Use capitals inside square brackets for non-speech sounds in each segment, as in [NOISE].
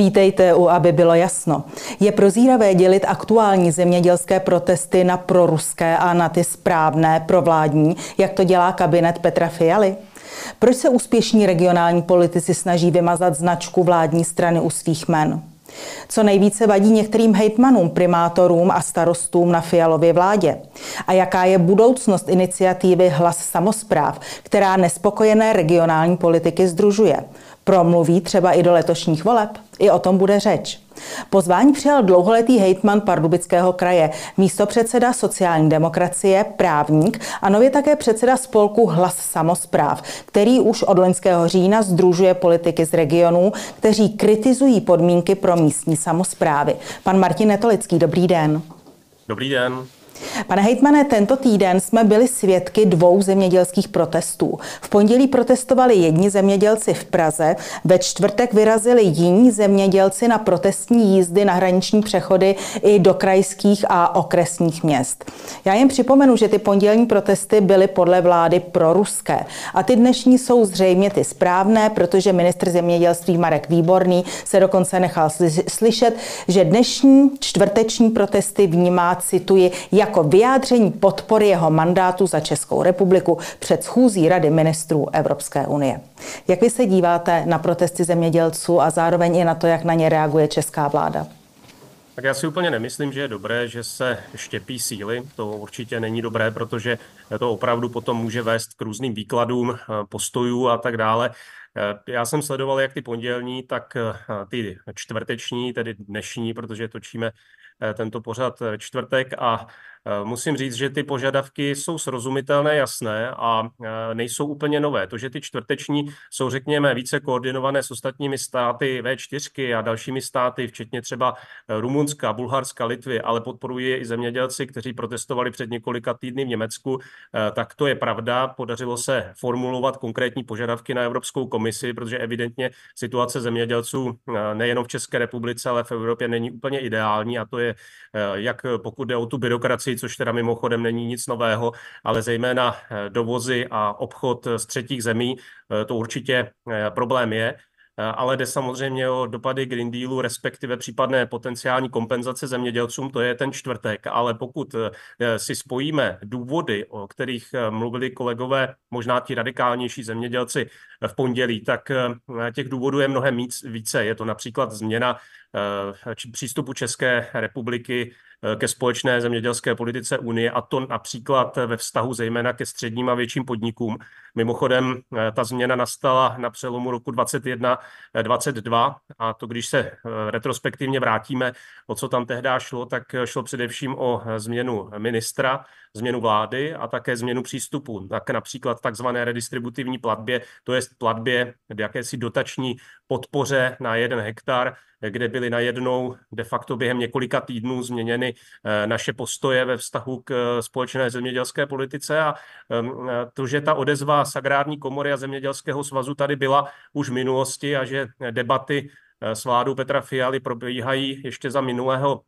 Vítejte u, aby bylo jasno. Je prozíravé dělit aktuální zemědělské protesty na proruské a na ty správné, provládní, jak to dělá kabinet Petra Fialy? Proč se úspěšní regionální politici snaží vymazat značku vládní strany u svých men? Co nejvíce vadí některým hejtmanům, primátorům a starostům na Fialově vládě? A jaká je budoucnost iniciativy Hlas samozpráv, která nespokojené regionální politiky združuje? Promluví třeba i do letošních voleb? I o tom bude řeč. Pozvání přijal dlouholetý hejtman Pardubického kraje, místo předseda sociální demokracie, právník a nově také předseda spolku Hlas samozpráv, který už od loňského října združuje politiky z regionů, kteří kritizují podmínky pro místní samozprávy. Pan Martin Netolický, dobrý den. Dobrý den. Pane hejtmane, tento týden jsme byli svědky dvou zemědělských protestů. V pondělí protestovali jedni zemědělci v Praze, ve čtvrtek vyrazili jiní zemědělci na protestní jízdy na hraniční přechody i do krajských a okresních měst. Já jen připomenu, že ty pondělní protesty byly podle vlády proruské a ty dnešní jsou zřejmě ty správné, protože ministr zemědělství Marek Výborný se dokonce nechal slyšet, že dnešní čtvrteční protesty vnímá, cituji, jak jako vyjádření podpory jeho mandátu za Českou republiku před schůzí Rady ministrů Evropské unie. Jak vy se díváte na protesty zemědělců a zároveň i na to, jak na ně reaguje česká vláda? Tak já si úplně nemyslím, že je dobré, že se štěpí síly. To určitě není dobré, protože to opravdu potom může vést k různým výkladům postojů a tak dále. Já jsem sledoval jak ty pondělní, tak ty čtvrteční, tedy dnešní, protože točíme tento pořad čtvrtek a Eh, musím říct, že ty požadavky jsou srozumitelné, jasné a eh, nejsou úplně nové. To, že ty čtvrteční jsou, řekněme, více koordinované s ostatními státy V4 a dalšími státy, včetně třeba eh, Rumunska, Bulharska, Litvy, ale podporují je i zemědělci, kteří protestovali před několika týdny v Německu, tak to je pravda. Podařilo se formulovat konkrétní požadavky na Evropskou komisi, protože evidentně situace zemědělců nejenom v České republice, ale v Evropě není úplně ideální a to je, jak pokud jde o tu byrokracii, což teda mimochodem není nic nového, ale zejména eh, dovozy a obchod z třetích zemí, eh, to určitě eh, problém je ale jde samozřejmě o dopady Green Dealu, respektive případné potenciální kompenzace zemědělcům, to je ten čtvrtek. Ale pokud si spojíme důvody, o kterých mluvili kolegové, možná ti radikálnější zemědělci v pondělí, tak těch důvodů je mnohem více. Je to například změna přístupu České republiky Eh, ke společné zemědělské politice Unie a to například ve vztahu zejména ke středním a větším podnikům. Mimochodem, eh, ta změna nastala na přelomu roku 2021-2022 a to, když se eh, retrospektivně vrátíme, o co tam tehdy šlo, tak šlo především o změnu ministra, změnu vlády a také změnu přístupu, tak například takzvané redistributivní platbě, to je platbě jakési dotační podpoře na jeden hektar, kde byly najednou de facto během několika týdnů změněny eh, naše postoje ve vztahu k eh, společné zemědělské politice. A ehm, to, že ta odezva z agrární komory a zemědělského svazu tady byla už v minulosti a že debaty eh, s vládou Petra Fialy probíhají ještě za minulého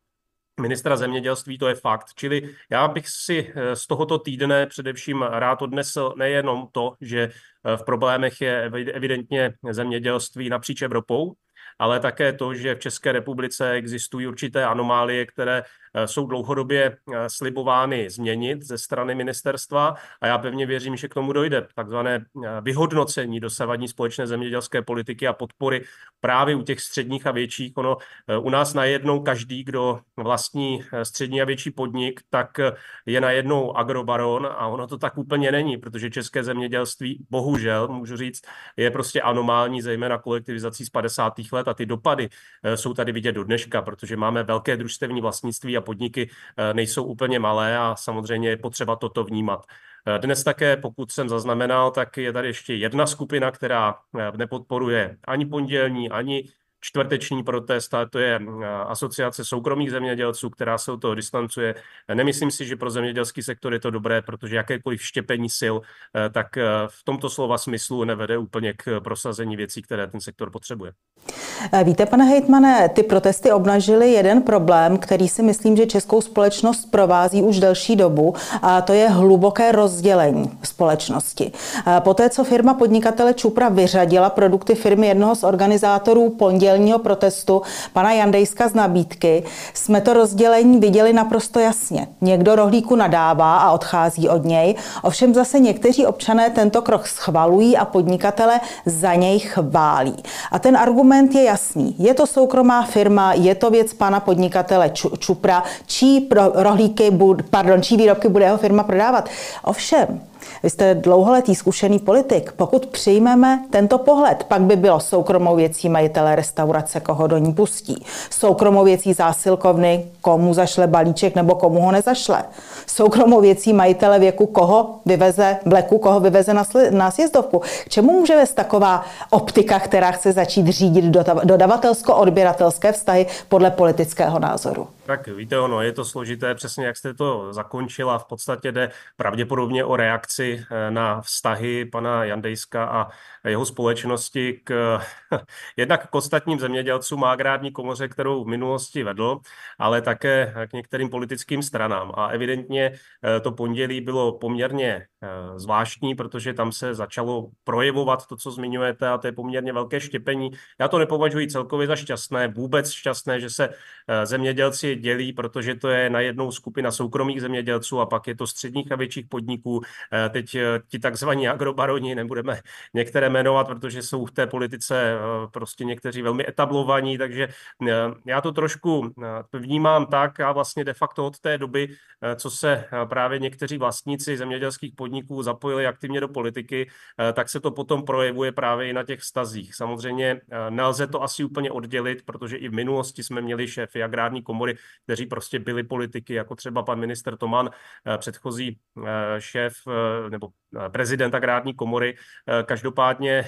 ministra zemědělství, to je fakt. Čili já bych si z tohoto týdne především rád odnesl nejenom to, že v problémech je evidentně zemědělství napříč Evropou, ale také to, že v České republice existují určité anomálie, které Eh, jsou dlouhodobě eh, slibovány změnit ze strany ministerstva a já pevně věřím, že k tomu dojde. Takzvané eh, vyhodnocení dosavadní společné zemědělské politiky a podpory právě u těch středních a větších. Ono u nás najednou každý, kdo vlastní střední a větší podnik, tak je najednou agrobaron a ono to tak úplně není, protože české zemědělství, bohužel, můžu říct, je prostě anomální, zejména kolektivizací z 50. let a ty dopady jsou tady vidět do dneška, protože máme velké družstevní vlastnictví a podniky eh, nejsou úplně malé a samozřejmě je potřeba toto vnímat. Eh, dnes také, pokud jsem zaznamenal, tak je tady ještě jedna skupina, která eh, nepodporuje ani pondělní, ani čtvrteční protest, a to je asociace soukromých zemědělců, která se od toho distancuje. Nemyslím si, že pro zemědělský sektor je to dobré, protože jakékoliv štěpení sil, tak v tomto slova smyslu nevede úplně k prosazení věcí, které ten sektor potřebuje. Eh, víte, pane Hejtmane, ty protesty obnažily jeden problém, který si myslím, že českou společnost provází už delší dobu, a to je hluboké rozdělení společnosti. Eh, poté, co firma podnikatele Čupra vyřadila produkty firmy jednoho z organizátorů pondělí nedělního protestu pana Jandejska z nabídky jsme to rozdělení viděli naprosto jasně. Někdo rohlíku nadává a odchází od něj, ovšem zase někteří občané tento krok schvalují a podnikatele za něj chválí. A ten argument je jasný. Je to soukromá firma, je to věc pana podnikatele Čupra, čí rohlíky, pardon, čí výrobky bude jeho firma prodávat. Ovšem, vy jste dlouholetý zkušený politik. Pokud přijmeme tento pohled, pak by bylo soukromou věcí majitele restaurace, koho do ní pustí. Soukromou věcí zásilkovny, komu zašle balíček nebo komu ho nezašle. Soukromou věcí majitele věku, koho vyveze vleku, koho vyveze na, na sjezdovku. K čemu může vést taková optika, která chce začít řídit dodavatelsko-odběratelské vztahy podle politického názoru? Tak víte, ono je to složité, přesně jak jste to zakončila. V podstatě jde pravděpodobně o reakci eh, na vztahy pana Jandejska a jeho společnosti k [LAUGHS] jednak k ostatním zemědělcům a agrární komoře, kterou v minulosti vedl, ale také k některým politickým stranám. A evidentně eh, to pondělí bylo poměrně eh, zvláštní, protože tam se začalo projevovat to, co zmiňujete, a to je poměrně velké štěpení. Já to nepovažuji celkově za šťastné, vůbec šťastné, že se zemědělci dělí, protože to je najednou skupina soukromých zemědělců a pak je to středních a větších podniků. Eh, teď eh, ti takzvaní agrobaroni, nebudeme některé jmenovat, protože jsou v té politice eh, prostě někteří velmi etablovaní, takže já to trošku vnímám tak a vlastně de facto od té doby, co se právě někteří vlastníci zemědělských podniků zapojili aktivně do politiky, tak se to potom projevuje právě i na těch stazích. Samozřejmě nelze to asi úplně oddělit, protože i v minulosti jsme měli šéfy agrární komory, kteří prostě byli politiky, jako třeba pan minister Toman, eh, předchozí eh, šéf eh, nebo prezident agrární komory. Každopádně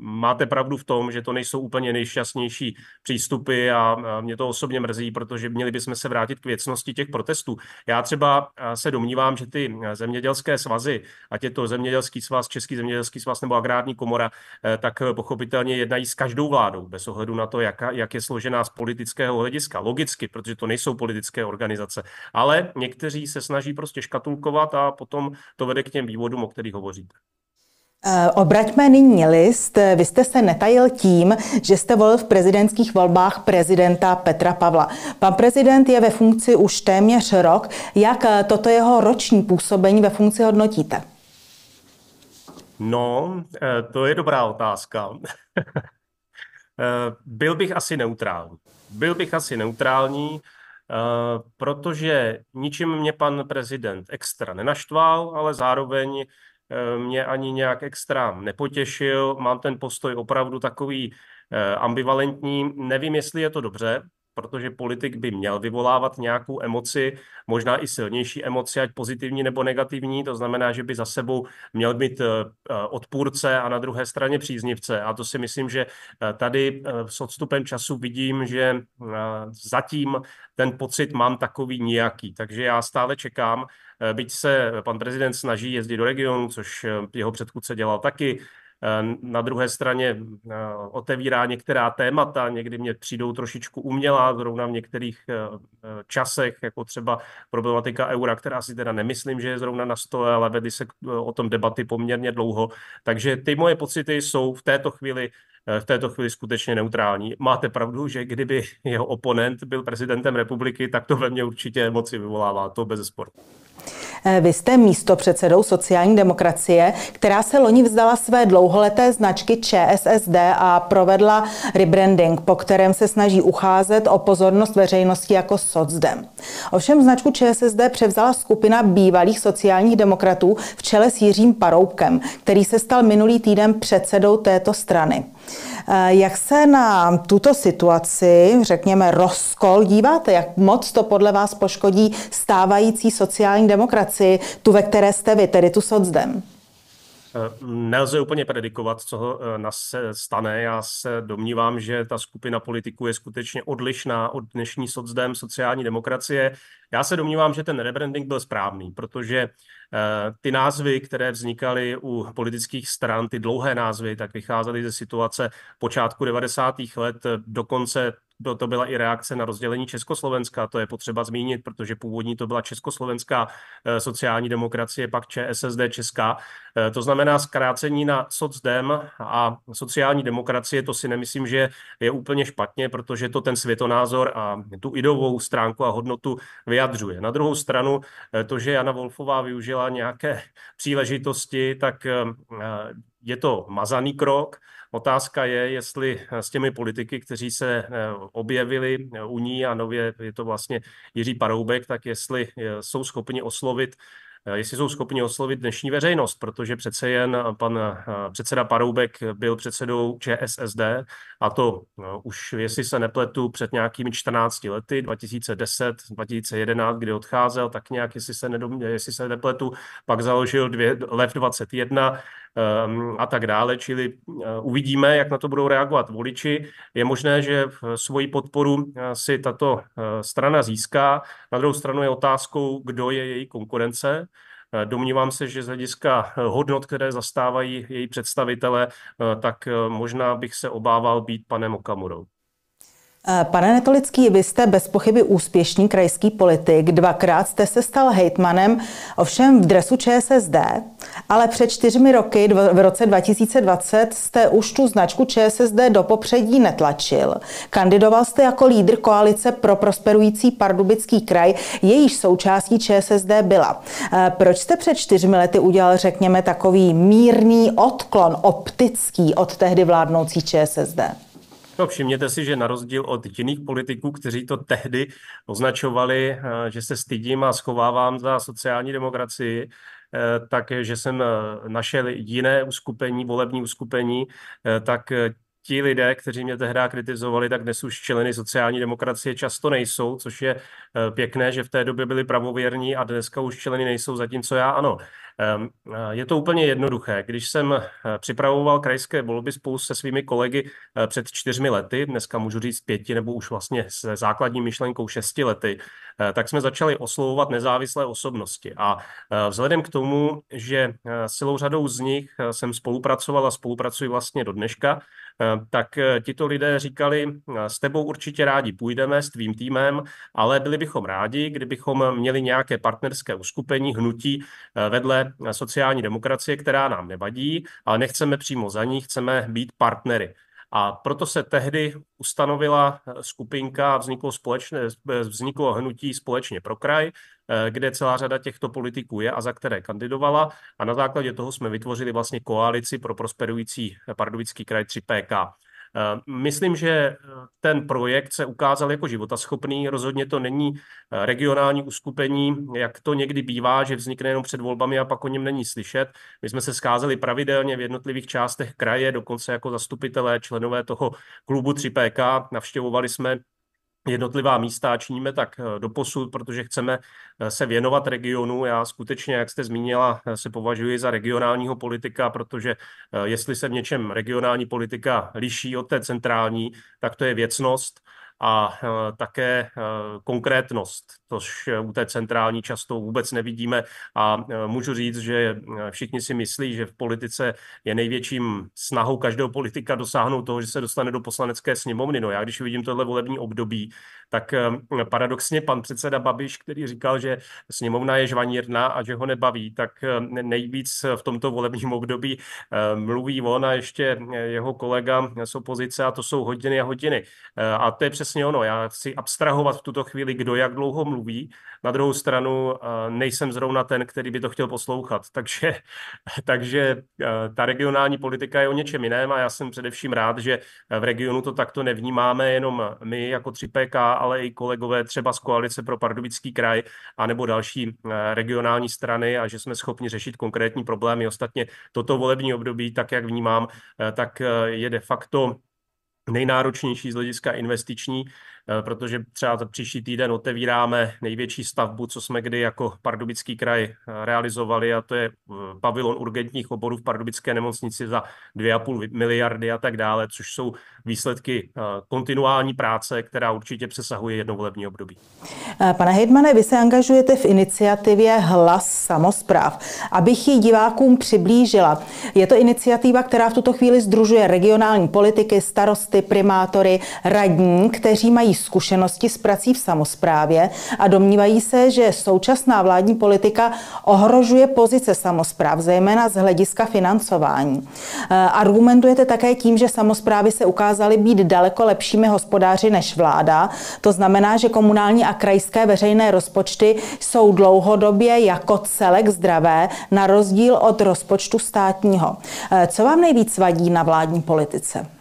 máte pravdu v tom, že to nejsou úplně nejšťastnější přístupy a mě to osobně mrzí, protože měli bychom se vrátit k věcnosti těch protestů. Já třeba se domnívám, že ty zemědělské svazy, ať je to zemědělský svaz, Český zemědělský svaz nebo agrární komora, tak pochopitelně jednají s každou vládou, bez ohledu na to, jak, jak je složená z politického hlediska. Logicky, protože to nejsou politické organizace. Ale někteří se snaží prostě škatulkovat a potom to vede k těm vývodům, o kterých hovoříte. Eh, obraťme nyní list. Vy jste se netajil tím, že jste volil v prezidentských volbách prezidenta Petra Pavla. Pan prezident je ve funkci už téměř rok. Jak eh, toto jeho roční působení ve funkci hodnotíte? No, eh, to je dobrá otázka. [LAUGHS] Byl bych asi neutrální. Byl bych asi neutrální, Eh, protože ničím mě pan prezident extra nenaštval, ale zároveň eh, mě ani nějak extra nepotěšil. Mám ten postoj opravdu takový eh, ambivalentní. Nevím, jestli je to dobře, protože politik by měl vyvolávat nějakou emoci, možná i silnější emoci, ať pozitivní nebo negativní. To znamená, že by za sebou měl mít odpůrce a na druhé straně příznivce. A to si myslím, že tady s odstupem času vidím, že zatím ten pocit mám takový nějaký. Takže já stále čekám, eh, byť se pan prezident snaží jezdit do regionu, což eh, jeho předchůdce dělal taky, eh, na druhé straně otevírá některá témata, někdy mě přijdou trošičku umělá, zrovna v některých časech, jako třeba problematika eura, která si teda nemyslím, že je zrovna na stole, ale vedly se o tom debaty poměrně dlouho. Takže ty moje pocity jsou v této chvíli v této chvíli skutečně neutrální. Máte pravdu, že kdyby jeho oponent byl prezidentem republiky, tak to ve mně určitě emoci vyvolává, to bez sportu. Eh, vy jste místo předsedou sociální demokracie, která se loni vzdala své dlouholeté značky ČSSD a provedla rebranding, po kterém se snaží ucházet o pozornost veřejnosti jako socdem. Ovšem značku ČSSD převzala skupina bývalých sociálních demokratů v čele s Jiřím Paroubkem, který se stal minulý týden předsedou této strany. Eh, jak se na tuto situaci, řekněme, rozkol díváte? Jak moc to podle vás poškodí stávající sociální demokracii, tu, ve které jste vy, tedy tu socdem? Eh, nelze úplně predikovat, co eh, se stane. Já se domnívám, že ta skupina politiků je skutečně odlišná od dnešní socdem sociální demokracie. Já se domnívám, že ten rebranding byl správný, protože eh, ty názvy, které vznikaly u politických stran, ty dlouhé názvy, tak vycházely ze situace počátku 90. let, dokonce to byla i reakce na rozdělení Československa, to je potřeba zmínit, protože původní to byla československá sociální demokracie, pak ČSSD česká. To znamená zkrácení na socdem a sociální demokracie, to si nemyslím, že je úplně špatně, protože to ten světonázor a tu ideovou stránku a hodnotu vyjadřuje. Na druhou stranu, to, že Jana Wolfová využila nějaké příležitosti, tak je to mazaný krok. Otázka je, jestli s těmi politiky, kteří se eh, objevili eh, u ní a nově je to vlastně Jiří Paroubek, tak jestli eh, jsou schopni oslovit jestli jsou schopni oslovit dnešní veřejnost, protože přece jen pan předseda Paroubek byl předsedou ČSSD a to už, jestli se nepletu, před nějakými 14 lety, 2010, 2011, kdy odcházel, tak nějak, jestli se, nedom, jestli se nepletu, pak založil dvě, LEV 21, Ehm, a tak dále. Čili eh, uvidíme, jak na to budou reagovat voliči. Je možné, že svoji podporu eh, si tato eh, strana získá. Na druhou stranu je otázkou, kdo je její konkurence. Domnívám se, že z hlediska hodnot, které zastávají její představitele, tak možná bych se obával být panem Okamurou. Eh, pane Netolický, vy jste bez pochyby úspěšný krajský politik. Dvakrát jste se stal hejtmanem, ovšem v dresu ČSSD, ale před čtyřmi roky, v roce 2020, jste už tu značku ČSSD do popředí netlačil. Kandidoval jste jako lídr koalice pro prosperující Pardubický kraj, jejíž součástí ČSSD byla. Eh, proč jste před čtyřmi lety udělal, řekněme, takový mírný odklon optický od tehdy vládnoucí ČSSD? No, všimněte si, že na rozdíl od jiných politiků, kteří to tehdy označovali, eh, že se stydím a schovávám za sociální demokracii, eh, tak že jsem eh, našel jiné uskupení, volební uskupení, tak ti lidé, kteří mě tehdy kritizovali, tak dnes už členy sociální demokracie často nejsou, což je pěkné, že v té době byli pravověrní a dneska už členy nejsou, zatímco já ano. Ehm, je to úplně jednoduché. Když jsem eh, připravoval krajské volby spolu se svými kolegy eh, před čtyřmi lety, dneska můžu říct pěti nebo už vlastně se základní myšlenkou šesti lety, eh, tak jsme začali oslovovat nezávislé osobnosti. A vzhledem k tomu, že celou řadou z nich jsem spolupracoval a spolupracuji vlastně do dneška, tak tito lidé říkali, s tebou určitě rádi půjdeme, s tvým týmem, ale byli bychom rádi, kdybychom měli nějaké partnerské uskupení, hnutí vedle sociální demokracie, která nám nevadí, ale nechceme přímo za ní, chceme být partnery. A proto se tehdy ustanovila skupinka, vzniklo, společné, vzniklo hnutí společně pro kraj, kde celá řada těchto politiků je a za které kandidovala. A na základě toho jsme vytvořili vlastně koalici pro prosperující Pardubický kraj 3PK. Eh, myslím, že eh, ten projekt se ukázal jako životaschopný. Rozhodně to není eh, regionální uskupení, jak to někdy bývá, že vznikne jenom před volbami a pak o něm není slyšet. My jsme se scházeli pravidelně v jednotlivých částech kraje, dokonce jako zastupitelé, členové toho klubu 3PK. Navštěvovali jsme jednotlivá místa činíme tak eh, do posud, protože chceme eh, se věnovat regionu. Já skutečně, jak jste zmínila, eh, se považuji za regionálního politika, protože jestli se v něčem regionální politika liší od té centrální, tak to je věcnost a eh, také eh, konkrétnost, což u té centrální často vůbec nevidíme. A eh, můžu říct, že všichni si myslí, že v politice je největším snahou každého politika dosáhnout toho, že se dostane do poslanecké sněmovny. No já když vidím tohle volební období, tak paradoxně pan předseda Babiš, který říkal, že sněmovna je žvanírna a že ho nebaví, tak nejvíc v tomto volebním období mluví on a ještě jeho kolega z opozice a to jsou hodiny a hodiny. A to je přes přesně ono. Já chci abstrahovat v tuto chvíli, kdo jak dlouho mluví. Na druhou stranu eh, nejsem zrovna ten, který by to chtěl poslouchat. [LAUGHS] Takže, takže eh, ta regionální politika je o něčem jiném a já jsem především rád, že v regionu to takto nevnímáme jenom my jako 3PK, ale i kolegové třeba z Koalice pro Pardubický kraj a nebo další eh, regionální strany a že jsme schopni řešit konkrétní problémy. Ostatně toto volební období, tak jak vnímám, tak je de facto nejnáročnější z hlediska investiční, protože třeba příští týden otevíráme největší stavbu, co jsme kdy jako Pardubický kraj realizovali a to je pavilon urgentních oborů v Pardubické nemocnici za 2,5 miliardy a tak dále, což jsou výsledky kontinuální práce, která určitě přesahuje jedno volební období. Pane Hejdmane, vy se angažujete v iniciativě Hlas samozpráv. Abych ji divákům přiblížila, je to iniciativa, která v tuto chvíli združuje regionální politiky, starosty, primátory, radní, kteří mají zkušenosti s prací v samozprávě a domnívají se, že současná vládní politika ohrožuje pozice samozpráv, zejména z hlediska financování. Argumentujete také tím, že samozprávy se ukázaly být daleko lepšími hospodáři než vláda. To znamená, že komunální a krajské veřejné rozpočty jsou dlouhodobě jako celek zdravé, na rozdíl od rozpočtu státního. Co vám nejvíc vadí na vládní politice? [LAUGHS]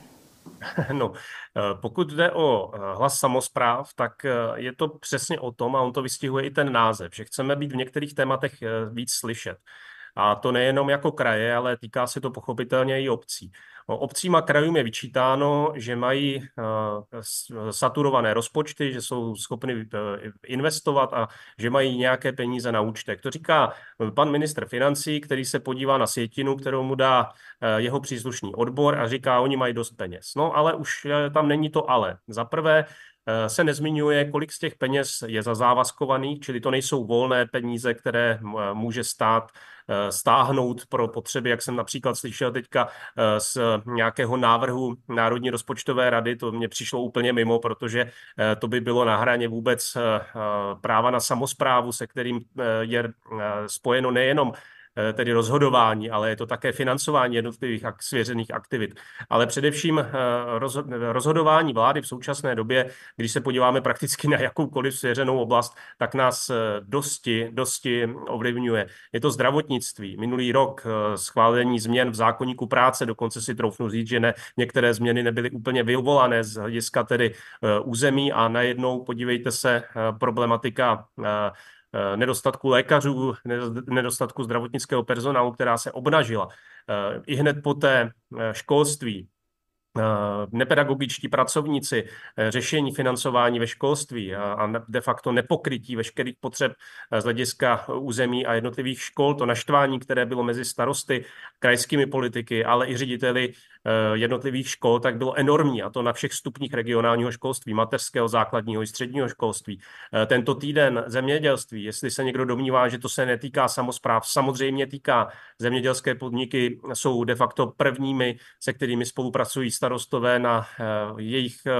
No, pokud jde o hlas samozpráv, tak je to přesně o tom, a on to vystihuje i ten název, že chceme být v některých tématech víc slyšet. A to nejenom jako kraje, ale týká se to pochopitelně i obcí. Obcím a krajům je vyčítáno, že mají eh, saturované rozpočty, že jsou schopni eh, investovat a že mají nějaké peníze na účtech. To říká pan ministr financí, který se podívá na sjetinu, kterou mu dá eh, jeho příslušný odbor a říká, oni mají dost peněz. No ale už tam není to ale. Za prvé, se nezmiňuje, kolik z těch peněz je za závazkovaných, čili to nejsou volné peníze, které může stát Eh, stáhnout pro potřeby, jak jsem například slyšel teďka eh, z nějakého návrhu Národní rozpočtové rady, to mě přišlo úplně mimo, protože eh, to by bylo na hraně vůbec práva na samozprávu, se kterým je spojeno nejenom Eh, tedy rozhodování, ale je to také financování jednotlivých svěřených aktivit. Ale především eh, rozhodování vlády v současné době, když se podíváme prakticky na jakoukoliv svěřenou oblast, tak nás eh, dosti, dosti ovlivňuje. Je to zdravotnictví. Minulý rok schválení změn v zákonníku práce, dokonce si troufnu říct, že ne, některé změny nebyly úplně vyvolané z hlediska tedy území a najednou podívejte se problematika Eh, nedostatku lékařů, nedostatku zdravotnického personálu, která se obnažila. Eh, I hned poté eh, školství, Eh, nepedagogičtí pracovníci, eh, řešení financování ve školství a de facto nepokrytí veškerých potřeb eh, z hlediska území a jednotlivých škol, to naštvání, které bylo mezi starosty, krajskými politiky, ale i řediteli jednotlivých škol, tak bylo enormní a to na všech stupních regionálního školství, mateřského, základního i středního školství. Tento týden zemědělství, jestli se někdo domnívá, že to se netýká samozpráv, samozřejmě týká. Zemědělské podniky jsou de facto prvními, se kterými spolupracují starostové na eh, jejich eh,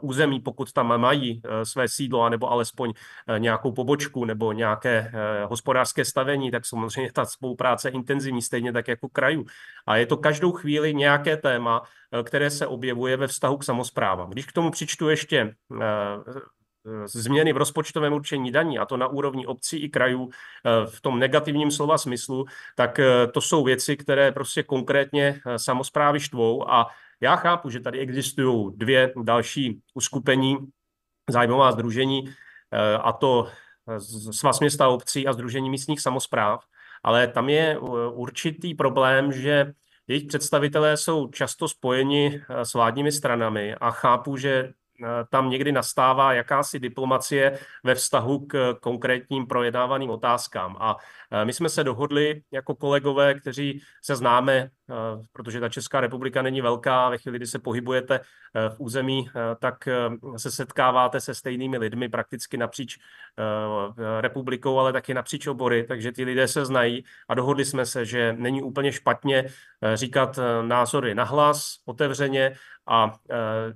území, pokud tam mají eh, své sídlo, anebo alespoň nějakou pobočku nebo nějaké hospodářské stavení, tak samozřejmě ta spolupráce intenzivní, stejně tak jako krajů. A je to každou chvíli nějaké téma, které se objevuje ve vztahu k samozprávám. Když k tomu přičtu ještě změny v rozpočtovém určení daní, a to na úrovni obcí i krajů v tom negativním slova smyslu, tak to jsou věci, které prostě konkrétně samozprávy štvou a já chápu, že tady existují dvě další uskupení, zájmová združení, eh, a to Svaz města obcí a Združení místních samozpráv, ale tam je eh, určitý problém, že jejich představitelé jsou často spojeni eh, s vládními stranami a chápu, že tam někdy nastává jakási diplomacie ve vztahu k konkrétním projednávaným otázkám. A my jsme se dohodli jako kolegové, kteří se známe protože ta Česká republika není velká. Ve chvíli, kdy se pohybujete eh, v území, eh, tak se setkáváte se stejnými lidmi prakticky napříč republikou, ale taky napříč obory, takže ty lidé se znají a dohodli jsme se, že není úplně špatně říkat názory nahlas, otevřeně a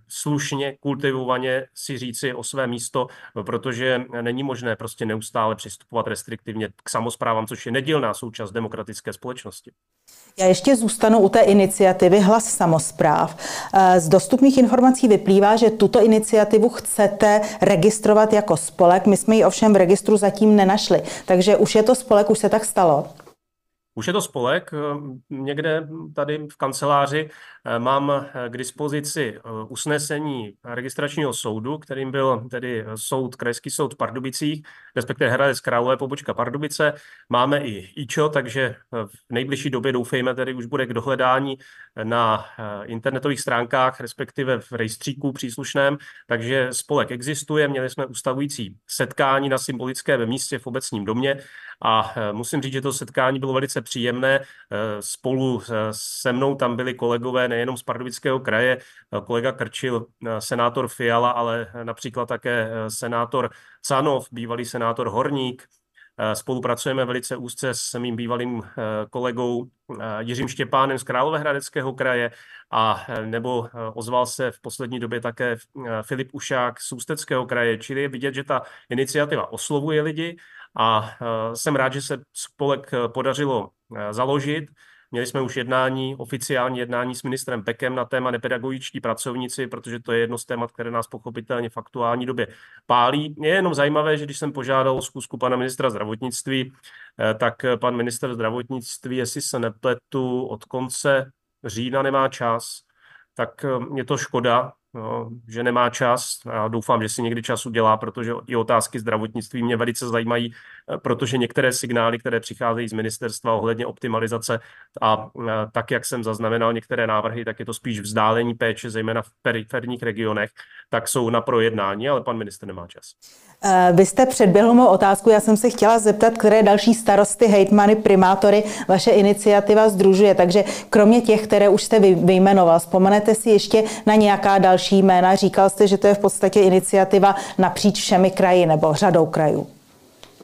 slušně, kultivovaně si říci o své místo, protože není možné prostě neustále přistupovat restriktivně k samozprávám, což je nedílná součást demokratické společnosti. Já ještě zůstanu u té iniciativy Hlas samozpráv. Eh, z dostupných informací vyplývá, že tuto iniciativu chcete registrovat jako spolek. My jsme ji ovšem v registru zatím nenašli. Takže už je to spolek, už se tak stalo. Už je to spolek. Někde tady v kanceláři eh, mám eh, k dispozici eh, usnesení registračního soudu, kterým byl tedy soud, krajský soud v Pardubicích, respektive Hradec Králové pobočka Pardubice. Máme i IČO, takže v nejbližší době doufejme tedy už bude k dohledání na internetových stránkách, respektive v rejstříku příslušném. Takže spolek existuje, měli jsme ustavující setkání na symbolické místě v obecním domě a musím říct, že to setkání bylo velice příjemné. Eh, spolu eh, se mnou tam byli kolegové nejenom z Pardubického kraje, eh, kolega Krčil, senátor Fiala, ale například také senátor Canov, bývalý senátor Horník, Spolupracujeme velice úzce s mým bývalým kolegou Jiřím Štěpánem z Královéhradeckého kraje a nebo ozval se v poslední době také Filip Ušák z Ústeckého kraje, čili je vidět, že ta iniciativa oslovuje lidi a jsem rád, že se spolek podařilo Eh, založit. Měli jsme už jednání, oficiální jednání s ministrem Pekem na téma nepedagogičtí pracovníci, protože to je jedno z témat, které nás pochopitelně v aktuální době pálí. Je jenom zajímavé, že když jsem požádal o zkusku pana ministra zdravotnictví, eh, tak pan minister zdravotnictví, jestli se nepletu, od konce října nemá čas, tak eh, je to škoda, no, že nemá čas. Já doufám, že si někdy čas udělá, protože i otázky zdravotnictví mě velice zajímají, eh, protože některé signály, které přicházejí z ministerstva ohledně optimalizace a eh, tak, jak jsem zaznamenal některé návrhy, tak je to spíš vzdálení péče, zejména v periferních regionech, tak jsou na projednání, ale pan minister nemá čas. Eh, vy jste předběhl mou otázku, já jsem se chtěla zeptat, které další starosty, hejtmany, primátory vaše iniciativa združuje. Takže kromě těch, které už jste vyjmenoval, vzpomenete si ještě na nějaká další jména? Říkal jste, že to je v podstatě iniciativa napříč všemi kraji nebo řadou krajů.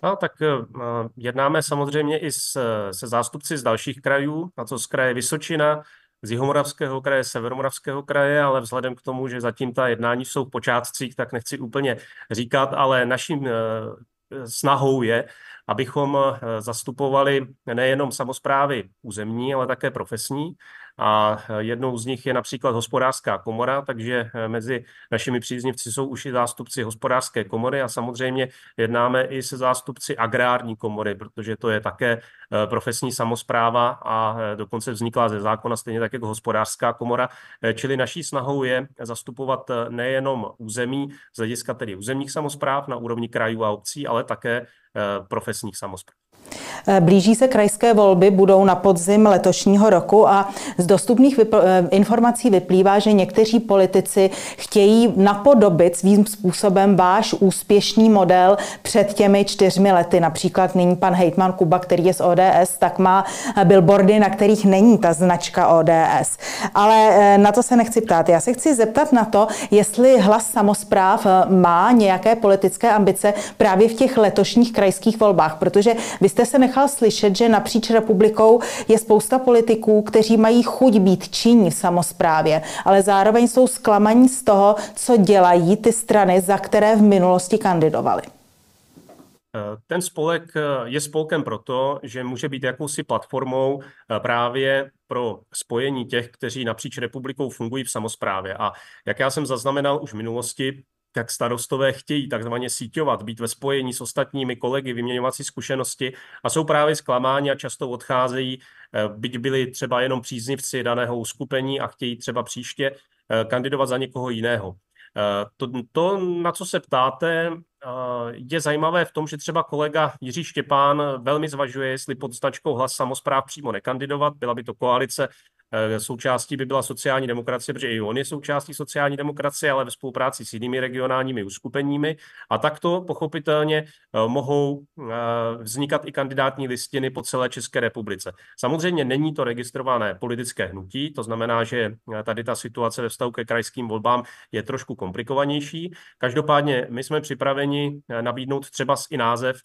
No, tak uh, jednáme samozřejmě i s, se zástupci z dalších krajů, a to z kraje Vysočina, z Jihomoravského kraje, Severomoravského kraje, ale vzhledem k tomu, že zatím ta jednání jsou v počátcích, tak nechci úplně říkat, ale naším uh, snahou je, abychom zastupovali nejenom samozprávy územní, ale také profesní a jednou z nich je například hospodářská komora, takže eh, mezi našimi příznivci jsou už i zástupci hospodářské komory a samozřejmě jednáme i se zástupci agrární komory, protože to je také eh, profesní samozpráva a eh, dokonce vznikla ze zákona stejně tak jako hospodářská komora. Čili naší snahou je zastupovat nejenom území z hlediska tedy územních samozpráv na úrovni krajů a obcí, ale také profesních samozpráv. Eh, blíží se krajské volby, budou na podzim letošního roku a z dostupných vypl- eh, informací vyplývá, že někteří politici chtějí napodobit svým způsobem váš úspěšný model před těmi čtyřmi lety. Například nyní pan hejtman Kuba, který je z ODS, tak má eh, billboardy, na kterých není ta značka ODS. Ale na to se nechci ptát. Já se chci zeptat na to, jestli hlas samozpráv má nějaké politické ambice právě v těch letošních krajských volbách, protože vy jste se nechal slyšet, že napříč republikou je spousta politiků, kteří mají chuť být činní v samozprávě, ale zároveň jsou zklamaní z toho, co dělají ty strany, za které v minulosti kandidovali. Ten spolek je spolkem proto, že může být jakousi platformou právě pro spojení těch, kteří napříč republikou fungují v samozprávě. A jak já jsem zaznamenal už v minulosti, jak starostové chtějí takzvaně síťovat, být ve spojení s ostatními kolegy, vyměňovat si zkušenosti a jsou právě zklamáni a často odcházejí, eh, byť byli třeba jenom příznivci daného uskupení a chtějí třeba příště eh, kandidovat za někoho jiného. Eh, to, to, na co se ptáte, je zajímavé v tom, že třeba kolega Jiří Štěpán velmi zvažuje, jestli pod značkou hlas samozpráv přímo nekandidovat. Byla by to koalice součástí by byla sociální demokracie, protože i on je součástí sociální demokracie, ale ve spolupráci s jinými regionálními uskupeními. A takto pochopitelně eh, mohou eh, vznikat i kandidátní listiny po celé České republice. Samozřejmě není to registrované politické hnutí, to znamená, že tady ta situace ve vztahu ke krajským volbám je trošku komplikovanější. Každopádně my jsme připraveni nabídnout třeba i název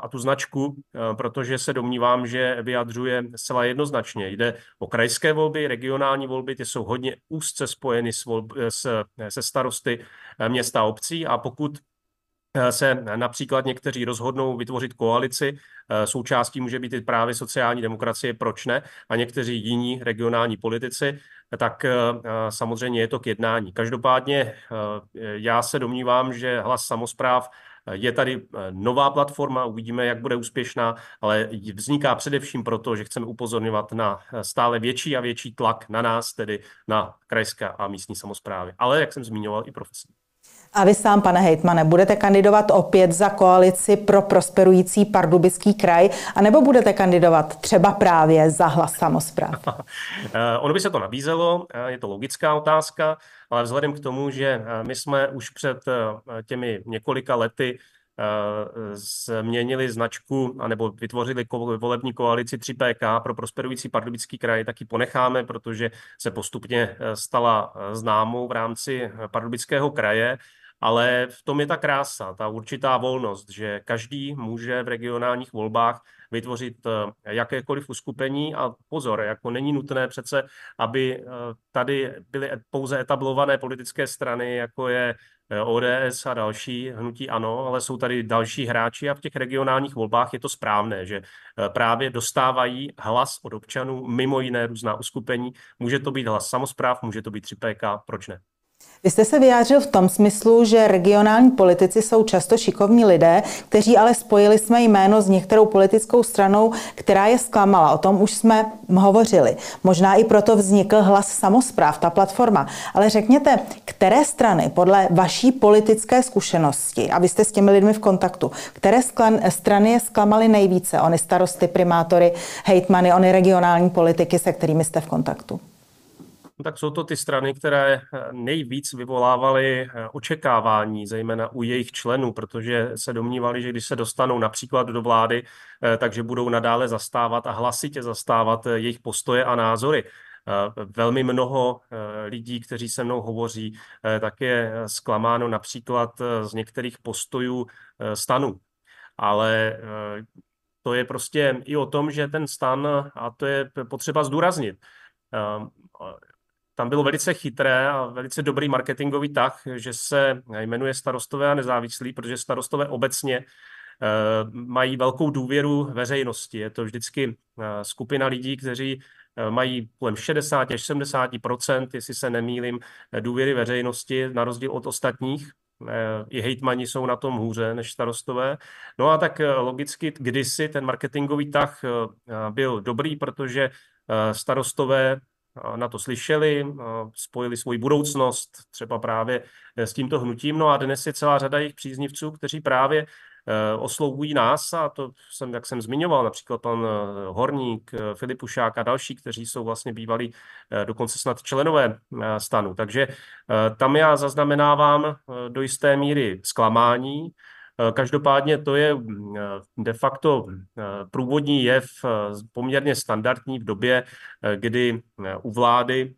a tu značku, protože se domnívám, že vyjadřuje zcela jednoznačně. Jde o krajské volby, regionální volby, ty jsou hodně úzce spojeny s, volb, s, se starosty města a obcí a pokud se například někteří rozhodnou vytvořit koalici, součástí může být i právě sociální demokracie, proč ne, a někteří jiní regionální politici, tak samozřejmě je to k jednání. Každopádně já se domnívám, že hlas samozpráv Je tady nová platforma, uvidíme, jak bude úspěšná, ale vzniká především proto, že chceme upozorňovat na stále větší a větší tlak na nás, tedy na krajské a místní samozprávy. Ale, jak jsem zmiňoval, i profesní. A vy sám, pane hejtmane, budete kandidovat opět za koalici pro prosperující pardubický kraj, anebo budete kandidovat třeba právě za hlas samozpráv? [LAUGHS] Eh, ono by se to nabízelo, eh, je to logická otázka, ale vzhledem k tomu, že eh, my jsme už před těmi několika lety změnili značku anebo vytvořili volební koalici 3PK pro prosperující pardubický kraj, tak ji ponecháme, protože se postupně stala známou v rámci pardubického kraje ale v tom je ta krása, ta určitá volnost, že každý může v regionálních volbách vytvořit eh, jakékoliv uskupení a pozor, jako není nutné přece, aby eh, tady byly pouze etablované politické strany, jako je eh, ODS a další hnutí ano, ale jsou tady další hráči a v těch regionálních volbách je to správné, že právě dostávají hlas od občanů, mimo jiné různá uskupení. Může to být hlas samozpráv, může to být 3PK, proč ne? Vy jste se vyjádřil v tom smyslu, že regionální politici jsou často šikovní lidé, kteří ale spojili jsme jméno s některou politickou stranou, která je zklamala. O tom už jsme hovořili. Možná i proto vznikl hlas samozpráv, ta platforma. Ale řekněte, které strany podle vaší politické zkušenosti, a vy jste s těmi lidmi v kontaktu, které strany je zklamaly nejvíce? Ony starosty, primátory, hejtmany, ony regionální politiky, se kterými jste v kontaktu? No tak jsou to ty strany, které eh, nejvíc vyvolávaly eh, očekávání, zejména u jejich členů, protože se domnívali, že když se dostanou například do vlády, eh, takže budou nadále zastávat a hlasitě zastávat jejich postoje a názory. Velmi mnoho lidí, kteří se mnou hovoří, tak je zklamáno například z některých postojů stanu. Ale to je prostě i o tom, že ten stan, a to je potřeba zdůraznit, tam bylo velice chytré a velice dobrý marketingový tah, že se jmenuje starostové a nezávislí, protože starostové obecně eh, mají velkou důvěru veřejnosti. Je to vždycky eh, skupina lidí, kteří eh, mají kolem 60 až 70% jestli se nemýlim, důvěry veřejnosti, na rozdíl od ostatních. I hejtmani jsou na tom hůře než starostové. No a tak logicky kdysi ten marketingový tah byl dobrý, protože starostové na to slyšeli, spojili svoji budoucnost třeba právě eh, s tímto hnutím. No a dnes je celá řada jejich příznivců, kteří právě eh, oslovují nás a to jsem, jak jsem zmiňoval, například pan eh, Horník, Filip Ušák a další, kteří jsou vlastně bývalí dokonce snad členové stanu. Takže tam já zaznamenávám do jisté míry zklamání, Eh, každopádně to je mm, eh, de facto eh, průvodní jev poměrně standardní v době, kdy u vlády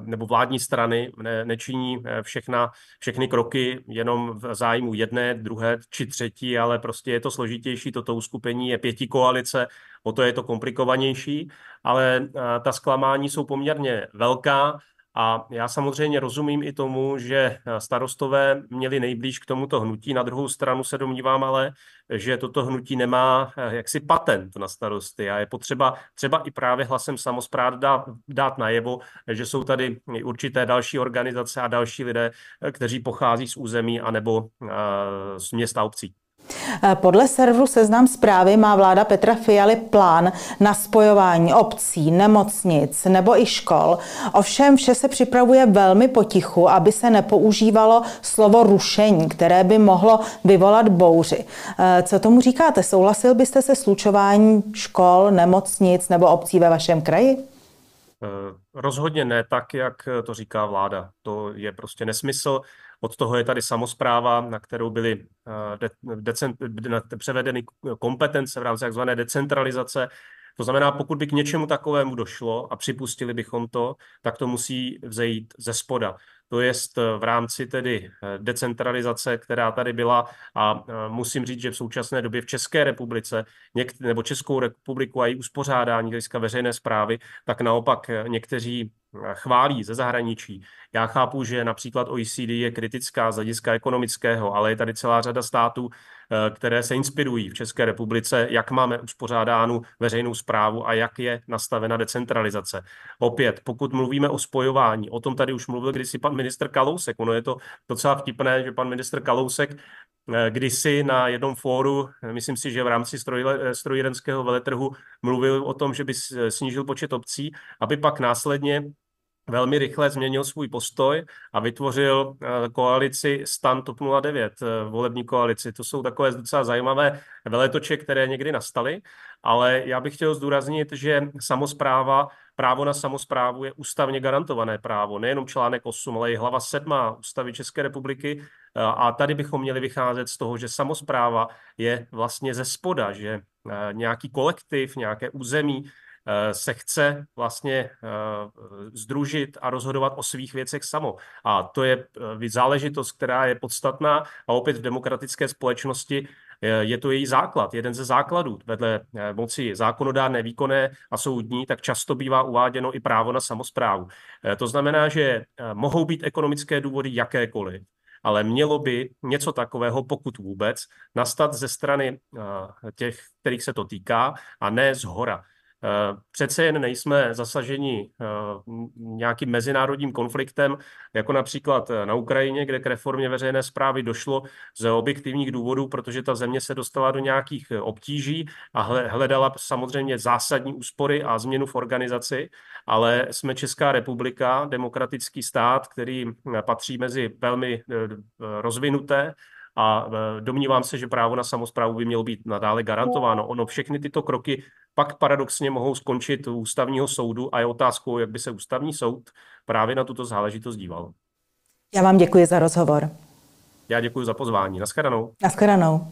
nebo vládní strany ne, nečiní všechna, všechny kroky jenom v zájmu jedné, druhé či třetí, ale prostě je to složitější, toto uskupení je pěti koalice, o to je to komplikovanější, ale ta zklamání jsou poměrně velká a já samozřejmě rozumím i tomu, že eh, starostové měli nejblíž k tomuto hnutí. Na druhou stranu se domnívám ale, že toto hnutí nemá eh, jaksi patent na starosty a je potřeba třeba i právě hlasem samozpráv dát, dát najevo, že jsou tady určité další organizace a další lidé, eh, kteří pochází z území anebo z města obcí. Eh, podle serveru Seznam zprávy má vláda Petra Fialy plán na spojování obcí, nemocnic nebo i škol. Ovšem vše se připravuje velmi potichu, aby se nepoužívalo slovo rušení, které by mohlo vyvolat bouři. Eh, co tomu říkáte? Souhlasil byste se slučování škol, nemocnic nebo obcí ve vašem kraji? Eh, rozhodně ne tak, jak to říká vláda. To je prostě nesmysl. Od toho je tady samozpráva, na kterou byly eh, de, převedeny kompetence v rámci tzv. decentralizace. To znamená, pokud by k něčemu takovému došlo a připustili bychom to, tak to musí vzejít ze spoda to je v rámci tedy eh, decentralizace, která tady byla a eh, musím říct, že v současné době v České republice nebo Českou republiku a její uspořádání hlediska veřejné zprávy, tak naopak eh, někteří chválí ze zahraničí. Já chápu, že například OECD je kritická z hlediska ekonomického, ale je tady celá řada států, Eh, které se inspirují v České republice, jak máme uspořádánu veřejnou zprávu a jak je nastavena decentralizace. Opět, pokud mluvíme o spojování, o tom tady už mluvil kdysi pan minister Kalousek. Ono je to docela vtipné, že pan minister Kalousek kdysi na jednom fóru, myslím si, že v rámci strojírenského veletrhu, mluvil o tom, že by snížil počet obcí, aby pak následně velmi rychle změnil svůj postoj a vytvořil eh, koalici STAN TOP 09, eh, volební koalici. To jsou takové docela zajímavé veletoče, které někdy nastaly, ale já bych chtěl zdůraznit, že samozpráva, právo na samozprávu je ústavně garantované právo, nejenom článek 8, ale i hlava 7 ústavy České republiky eh, a tady bychom měli vycházet z toho, že samozpráva je vlastně ze spoda, že nějaký kolektiv, nějaké území se chce vlastně združit eh, a rozhodovat o svých věcech samo. A to je eh, záležitost, která je podstatná a opět v demokratické společnosti je to její základ, jeden ze základů. Vedle moci zákonodárné, výkonné a soudní, tak často bývá uváděno i právo na samozprávu. To znamená, že mohou být ekonomické důvody jakékoliv, ale mělo by něco takového, pokud vůbec, nastat ze strany těch, kterých se to týká, a ne z hora. Eh, přece jen nejsme zasaženi eh, nějakým mezinárodním konfliktem, jako například eh, na Ukrajině, kde k reformě veřejné zprávy došlo z objektivních důvodů, protože ta země se dostala do nějakých obtíží a hledala samozřejmě zásadní úspory a změnu v organizaci, ale jsme Česká republika, demokratický stát, který patří mezi velmi rozvinuté a domnívám se, že právo na samozprávu by mělo být nadále garantováno. Ono všechny tyto kroky pak paradoxně mohou skončit u ústavního soudu a je otázkou, jak by se ústavní soud právě na tuto záležitost díval. Já vám děkuji za rozhovor. Já děkuji za pozvání. Naschledanou. Naschledanou.